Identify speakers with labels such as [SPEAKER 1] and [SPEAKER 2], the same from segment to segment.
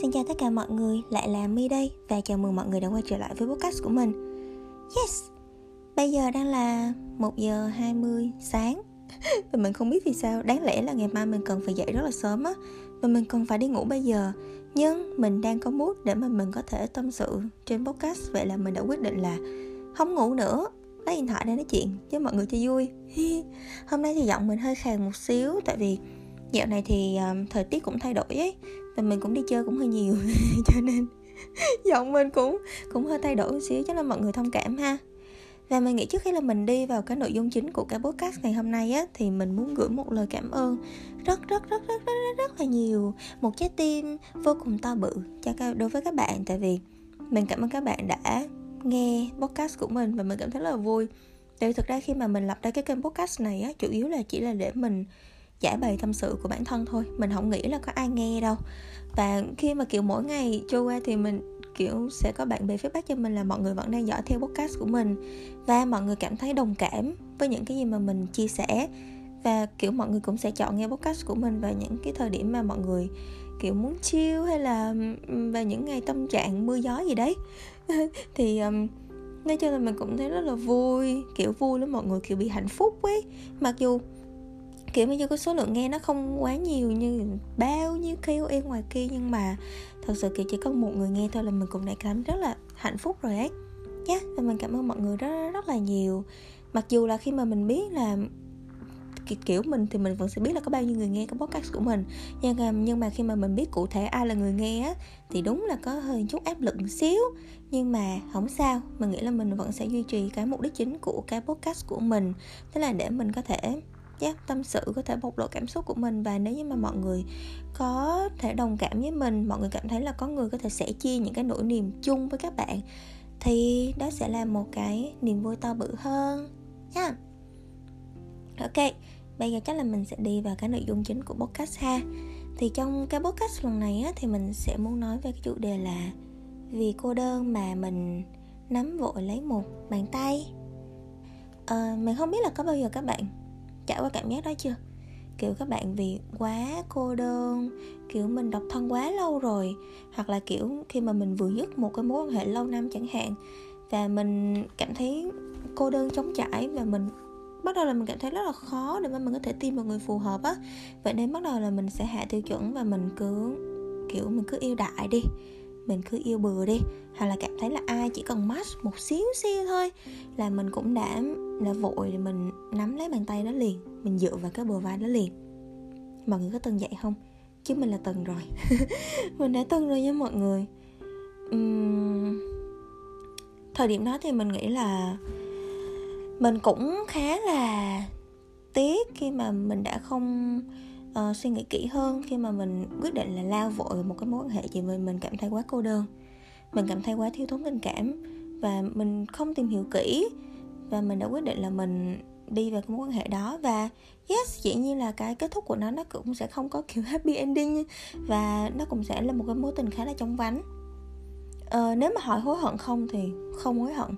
[SPEAKER 1] Xin chào tất cả mọi người, lại là Mi đây và chào mừng mọi người đã quay trở lại với podcast của mình. Yes, bây giờ đang là 1 giờ 20 sáng. Và mình không biết vì sao, đáng lẽ là ngày mai mình cần phải dậy rất là sớm á. Và mình cần phải đi ngủ bây giờ. Nhưng mình đang có mood để mà mình có thể tâm sự trên podcast. Vậy là mình đã quyết định là không ngủ nữa. Lấy điện thoại để nói chuyện với mọi người cho vui. Hôm nay thì giọng mình hơi khàn một xíu tại vì dạo này thì um, thời tiết cũng thay đổi ấy và mình cũng đi chơi cũng hơi nhiều cho nên giọng mình cũng cũng hơi thay đổi một xíu cho nên mọi người thông cảm ha. Và mình nghĩ trước khi là mình đi vào cái nội dung chính của cái podcast ngày hôm nay á thì mình muốn gửi một lời cảm ơn rất rất rất rất rất rất, rất là nhiều một trái tim vô cùng to bự cho các, đối với các bạn. Tại vì mình cảm ơn các bạn đã nghe podcast của mình và mình cảm thấy rất là vui. Tại vì thực ra khi mà mình lập ra cái kênh podcast này á chủ yếu là chỉ là để mình giải bày tâm sự của bản thân thôi mình không nghĩ là có ai nghe đâu. Và khi mà kiểu mỗi ngày trôi qua thì mình kiểu sẽ có bạn bè feedback cho mình là mọi người vẫn đang dõi theo podcast của mình và mọi người cảm thấy đồng cảm với những cái gì mà mình chia sẻ. Và kiểu mọi người cũng sẽ chọn nghe podcast của mình vào những cái thời điểm mà mọi người kiểu muốn chill hay là vào những ngày tâm trạng mưa gió gì đấy. Thì um, nói chung là mình cũng thấy rất là vui kiểu vui lắm mọi người kiểu bị hạnh phúc ấy. Mặc dù kiểu như cái số lượng nghe nó không quá nhiều như bao nhiêu KOL ngoài kia nhưng mà thật sự kiểu chỉ có một người nghe thôi là mình cũng đã cảm rất là hạnh phúc rồi ấy. Nhé yeah, và mình cảm ơn mọi người rất rất là nhiều. Mặc dù là khi mà mình biết là kiểu mình thì mình vẫn sẽ biết là có bao nhiêu người nghe cái podcast của mình. Nhưng mà, nhưng mà khi mà mình biết cụ thể ai là người nghe á thì đúng là có hơi chút áp lực một xíu. Nhưng mà không sao mình nghĩ là mình vẫn sẽ duy trì cái mục đích chính của cái podcast của mình. Tức là để mình có thể yeah, tâm sự có thể bộc lộ cảm xúc của mình. Và nếu như mà mọi người có thể đồng cảm với mình mọi người cảm thấy là có người có thể sẻ chia những cái nỗi niềm chung với các bạn thì đó sẽ là một cái niềm vui to bự hơn nha yeah. ok bây giờ chắc là mình sẽ đi vào cái nội dung chính của podcast ha. Thì trong cái podcast lần này á, thì mình sẽ muốn nói về cái chủ đề là vì cô đơn mà mình nắm vội lấy một bàn tay. À, mình không biết là có bao giờ các bạn trải qua cảm giác đó chưa? Kiểu các bạn vì quá cô đơn, kiểu mình độc thân quá lâu rồi, hoặc là, kiểu, khi mà mình vừa dứt một cái mối quan hệ lâu năm chẳng hạn, và mình cảm thấy cô đơn chống trải và mình, bắt đầu là mình cảm thấy rất là khó để mà mình có thể tìm một người phù hợp á. Vậy nên bắt đầu là mình sẽ hạ tiêu chuẩn và mình cứ, kiểu, mình cứ yêu đại đi mình cứ yêu bừa đi. Hoặc là cảm thấy là ai chỉ cần match một xíu xíu thôi là mình cũng đã là vội thì mình nắm lấy bàn tay đó liền mình dựa vào cái bờ vai đó liền. Mọi người có từng vậy không? Chứ mình là từng rồi. Mình đã từng rồi nha mọi người. Uhm, thời điểm đó thì mình nghĩ là mình cũng khá là tiếc khi mà mình đã không uh, suy nghĩ kỹ hơn khi mà mình quyết định là lao vội một cái mối quan hệ gì mình mình cảm thấy quá cô đơn. Mình cảm thấy quá thiếu thốn tình cảm và mình không tìm hiểu kỹ và mình đã quyết định là mình đi về cái mối quan hệ đó. Và yes dĩ nhiên là cái kết thúc của nó nó cũng sẽ không có kiểu happy ending và nó cũng sẽ là một cái mối tình khá là trong vánh. Ờ, nếu mà hỏi hối hận không thì không hối hận.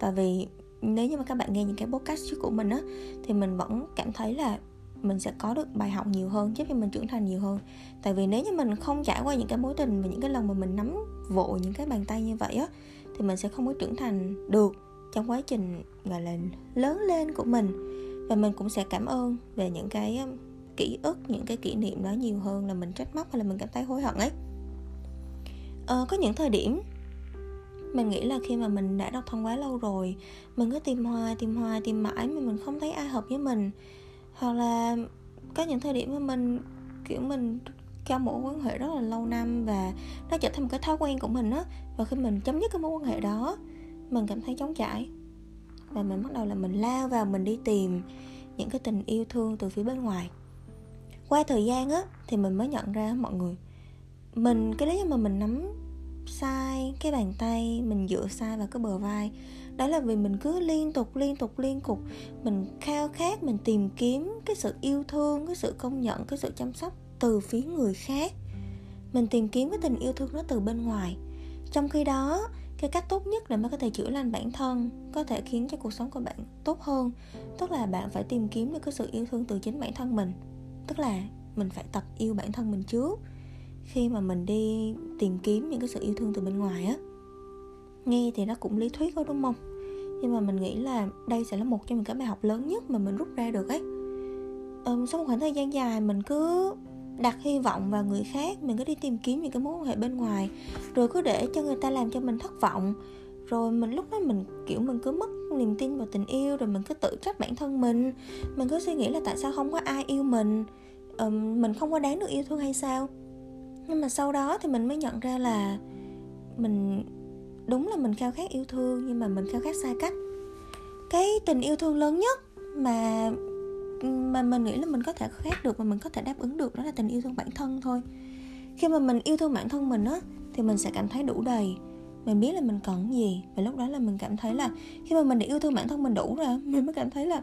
[SPEAKER 1] Tại vì nếu như mà các bạn nghe những cái podcast trước của mình á thì mình vẫn cảm thấy là mình sẽ có được bài học nhiều hơn giúp cho mình trưởng thành nhiều hơn. Tại vì nếu như mình không trải qua những cái mối tình và những cái lần mà mình nắm vội những cái bàn tay như vậy á thì mình sẽ không có trưởng thành được trong quá trình gọi là lớn lên của mình. Và mình cũng sẽ cảm ơn về những cái um, ký ức những cái kỷ niệm đó nhiều hơn là mình trách móc hay là mình cảm thấy hối hận ấy. Ờ, có những thời điểm mình nghĩ là khi mà mình đã độc thân quá lâu rồi mình cứ tìm hoài tìm hoài tìm mãi mà mình không thấy ai hợp với mình hoặc là có những thời điểm mà mình, kiểu, mình trong mối quan hệ rất là lâu năm và nó trở thành một cái thói quen của mình á, và khi mình chấm dứt cái mối quan hệ đó, mình cảm thấy trống trải. Và mình bắt đầu là mình lao vào, mình đi tìm những cái tình yêu thương từ phía bên ngoài. Qua thời gian á, thì mình mới nhận ra mọi người, mình, cái lý do mà mình nắm sai, cái bàn tay mình dựa sai vào cái bờ vai. Đó là vì mình cứ liên tục liên tục liên tục, mình khao khát, mình tìm kiếm cái sự yêu thương, cái sự công nhận, cái sự chăm sóc từ phía người khác. Mình tìm kiếm cái tình yêu thương nó từ bên ngoài. Trong khi đó, cái cách tốt nhất để mà có thể chữa lành bản thân có thể khiến cho cuộc sống của bạn tốt hơn, tức là bạn phải tìm kiếm được cái sự yêu thương từ chính bản thân mình. Tức là mình phải tập yêu bản thân mình trước khi mà mình đi tìm kiếm những cái sự yêu thương từ bên ngoài á. Nghe thì nó cũng lý thuyết đó đúng không? Nhưng mà mình nghĩ là đây sẽ là một trong những cái bài học lớn nhất mà mình rút ra được ấy. Ừ, sau một khoảng thời gian dài mình cứ đặt hy vọng vào người khác mình cứ đi tìm kiếm những cái mối quan hệ bên ngoài rồi cứ để cho người ta làm cho mình thất vọng. Rồi mình lúc đó mình kiểu mình cứ mất niềm tin vào tình yêu rồi mình cứ tự trách bản thân mình. Mình cứ suy nghĩ là tại sao không có ai yêu mình? Um, mình không có đáng được yêu thương hay sao? Nhưng mà sau đó thì mình mới nhận ra là mình, đúng là mình khao khát yêu thương, nhưng mà mình khao khát sai cách. Cái tình yêu thương lớn nhất mà mà mình nghĩ là mình có thể khát được và mình có thể đáp ứng được đó là tình yêu thương bản thân thôi. Khi mà mình yêu thương bản thân mình á, thì mình sẽ cảm thấy đủ đầy. Mình biết là mình cần gì và lúc đó là mình cảm thấy là khi mà mình đã yêu thương bản thân mình đủ rồi mình mới cảm thấy là,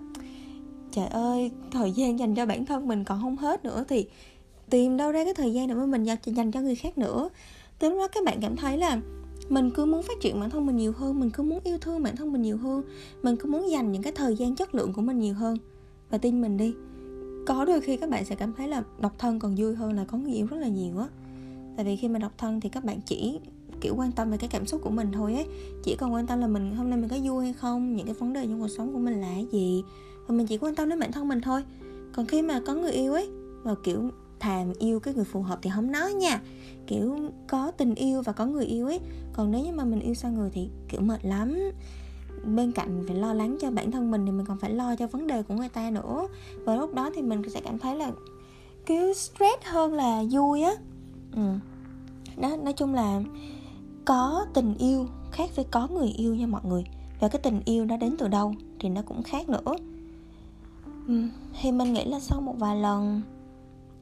[SPEAKER 1] trời ơi, thời gian dành cho bản thân mình còn không hết nữa thì tìm đâu ra cái thời gian để mà mình dành cho người khác nữa. Tới lúc đó các bạn cảm thấy là mình cứ muốn phát triển bản thân mình nhiều hơn, mình cứ muốn yêu thương bản thân mình nhiều hơn, mình cứ muốn dành những cái thời gian chất lượng của mình nhiều hơn. Và tin mình đi, có đôi khi các bạn sẽ cảm thấy là độc thân còn vui hơn là có người yêu rất là nhiều á. Tại vì khi mà độc thân thì các bạn chỉ, kiểu, quan tâm về cái cảm xúc của mình thôi ấy. Chỉ còn quan tâm là mình, hôm nay mình có vui hay không, những cái vấn đề trong cuộc sống của mình là gì. Và mình chỉ quan tâm đến bản thân mình thôi. Còn khi mà có người yêu ấy và kiểu thàm yêu cái người phù hợp thì không nói nha. Kiểu có tình yêu và có người yêu ấy. Còn nếu như mà mình yêu sai người thì, kiểu, mệt lắm. Bên cạnh phải lo lắng cho bản thân mình thì mình còn phải lo cho vấn đề của người ta nữa. Và lúc đó thì mình sẽ cảm thấy là, kiểu, stress hơn là vui á. Ừ. đó nói chung là có tình yêu khác với có người yêu nha mọi người. Và cái tình yêu nó đến từ đâu thì nó cũng khác nữa. Ừ. thì mình nghĩ là sau một vài lần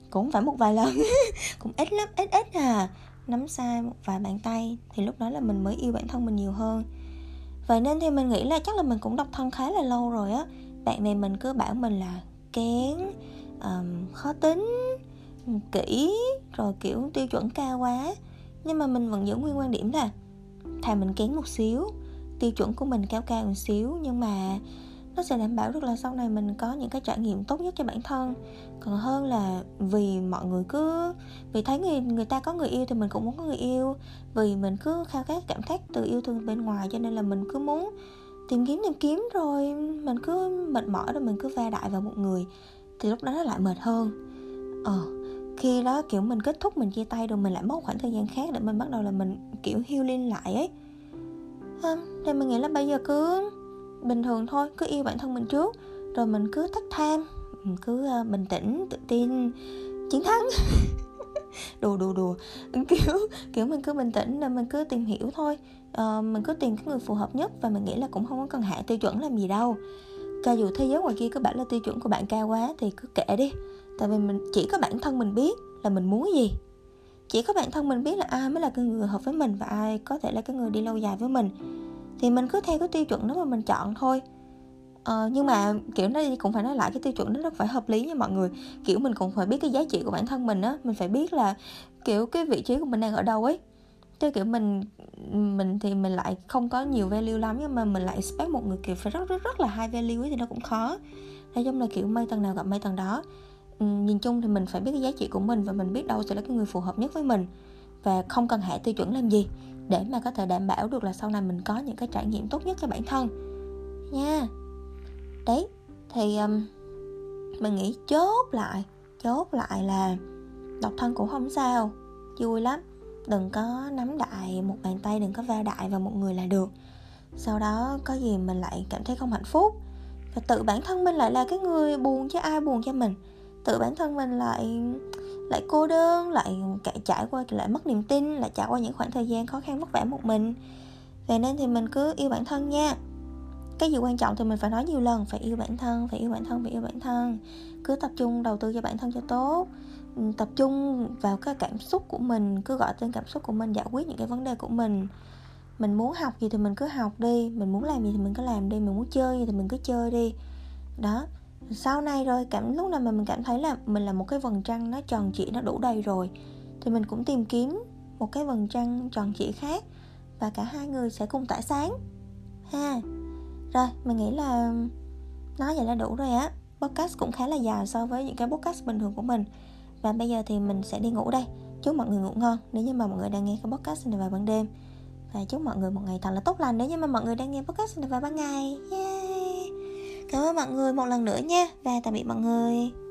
[SPEAKER 1] cũng phải một vài lần. Cũng ít lắm ít ít à. Nắm sai một vài bàn tay thì lúc đó là mình mới yêu bản thân mình nhiều hơn. Vậy nên thì mình nghĩ là chắc là mình cũng độc thân khá là lâu rồi á. Bạn bè mình cứ bảo mình là kén um, khó tính kỹ rồi kiểu tiêu chuẩn cao quá. Nhưng mà mình vẫn giữ nguyên quan điểm là thà mình kén một xíu tiêu chuẩn của mình cao cao một xíu. Nhưng mà nó sẽ đảm bảo được là sau này mình có những cái trải nghiệm tốt nhất cho bản thân. Còn hơn là vì mọi người cứ vì thấy người người ta có người yêu thì mình cũng muốn có người yêu. Vì mình cứ khao khát cảm giác từ yêu thương bên ngoài cho nên là mình cứ muốn tìm kiếm tìm kiếm rồi mình cứ mệt mỏi rồi mình cứ va đại vào một người thì lúc đó nó lại mệt hơn. Ờ khi đó kiểu mình kết thúc mình chia tay rồi mình lại mất khoảng thời gian khác để mình bắt đầu là mình kiểu healing lại ấy. À, thì mình nghĩ là bây giờ cứ bình thường thôi cứ yêu bản thân mình trước rồi mình cứ thách tham cứ uh, bình tĩnh tự tin chiến thắng. Đùa đùa đùa. Kiểu kiểu mình cứ bình tĩnh rồi mình cứ tìm hiểu thôi. Uh, mình cứ tìm cái người phù hợp nhất và mình nghĩ là cũng không có cần hạ tiêu chuẩn làm gì đâu. Cho dù thế giới ngoài kia có bạn là tiêu chuẩn của bạn cao quá thì cứ kệ đi. Tại vì mình chỉ có bản thân mình biết là mình muốn gì. Chỉ có bản thân mình biết là ai mới là cái người hợp với mình và ai có thể là cái người đi lâu dài với mình thì mình cứ theo cái tiêu chuẩn đó mà mình chọn thôi. Ờ, nhưng mà kiểu nó cũng phải nói lại cái tiêu chuẩn đó nó phải hợp lý nha mọi người. Kiểu mình cũng phải biết cái giá trị của bản thân mình á. Mình phải biết là kiểu cái vị trí của mình đang ở đâu ấy. Chứ kiểu mình mình thì mình lại không có nhiều value lắm nhưng mà mình lại expect một người kiểu phải rất rất rất là high value ấy thì nó cũng khó. Nói chung là kiểu mây tầng nào gặp mây tầng đó. Ừ, nhìn chung thì mình phải biết cái giá trị của mình và mình biết đâu sẽ là cái người phù hợp nhất với mình. Và không cần hạ tiêu chuẩn làm gì để mà có thể đảm bảo được là sau này mình có những cái trải nghiệm tốt nhất cho bản thân. Nha. Đấy thì um, mình nghĩ chốt lại chốt lại là độc thân cũng không sao vui lắm. Đừng có nắm đại một bàn tay đừng có va đại vào một người là được. Sau đó có gì mình lại cảm thấy không hạnh phúc. Và tự bản thân mình lại là cái người buồn chứ ai buồn cho mình. Tự bản thân mình lại lại cô đơn, lại trải qua, lại mất niềm tin, lại trải qua những khoảng thời gian khó khăn vất vả một mình. Vậy nên thì mình cứ yêu bản thân nha. Cái gì quan trọng thì mình phải nói nhiều lần, phải yêu bản thân, phải yêu bản thân, phải yêu bản thân. Cứ tập trung đầu tư cho bản thân cho tốt. Ừ, tập trung vào cái cảm xúc của mình, cứ gọi tên cảm xúc của mình, giải quyết những cái vấn đề của mình. Mình muốn học gì thì mình cứ học đi, mình muốn làm gì thì mình cứ làm đi, mình muốn chơi gì thì mình cứ chơi đi. Đó sau này rồi, cảm, lúc nào mà mình cảm thấy là mình là một cái vầng trăng nó tròn trịa, nó đủ đầy rồi, thì mình cũng tìm kiếm một cái vầng trăng tròn trịa khác và cả hai người sẽ cùng tỏa sáng. Ha. Rồi, mình nghĩ là nói vậy là đủ rồi á. Podcast cũng khá là dài so với những cái podcast bình thường của mình. Và bây giờ thì mình sẽ đi ngủ đây. Chúc mọi người ngủ ngon nếu như mà mọi người đang nghe cái podcast này vào ban đêm. Và chúc mọi người một ngày thật là tốt lành nếu như mà mọi người đang nghe podcast này vào ban ngày. Yeah. Cảm ơn mọi người một lần nữa nha. Và tạm biệt mọi người.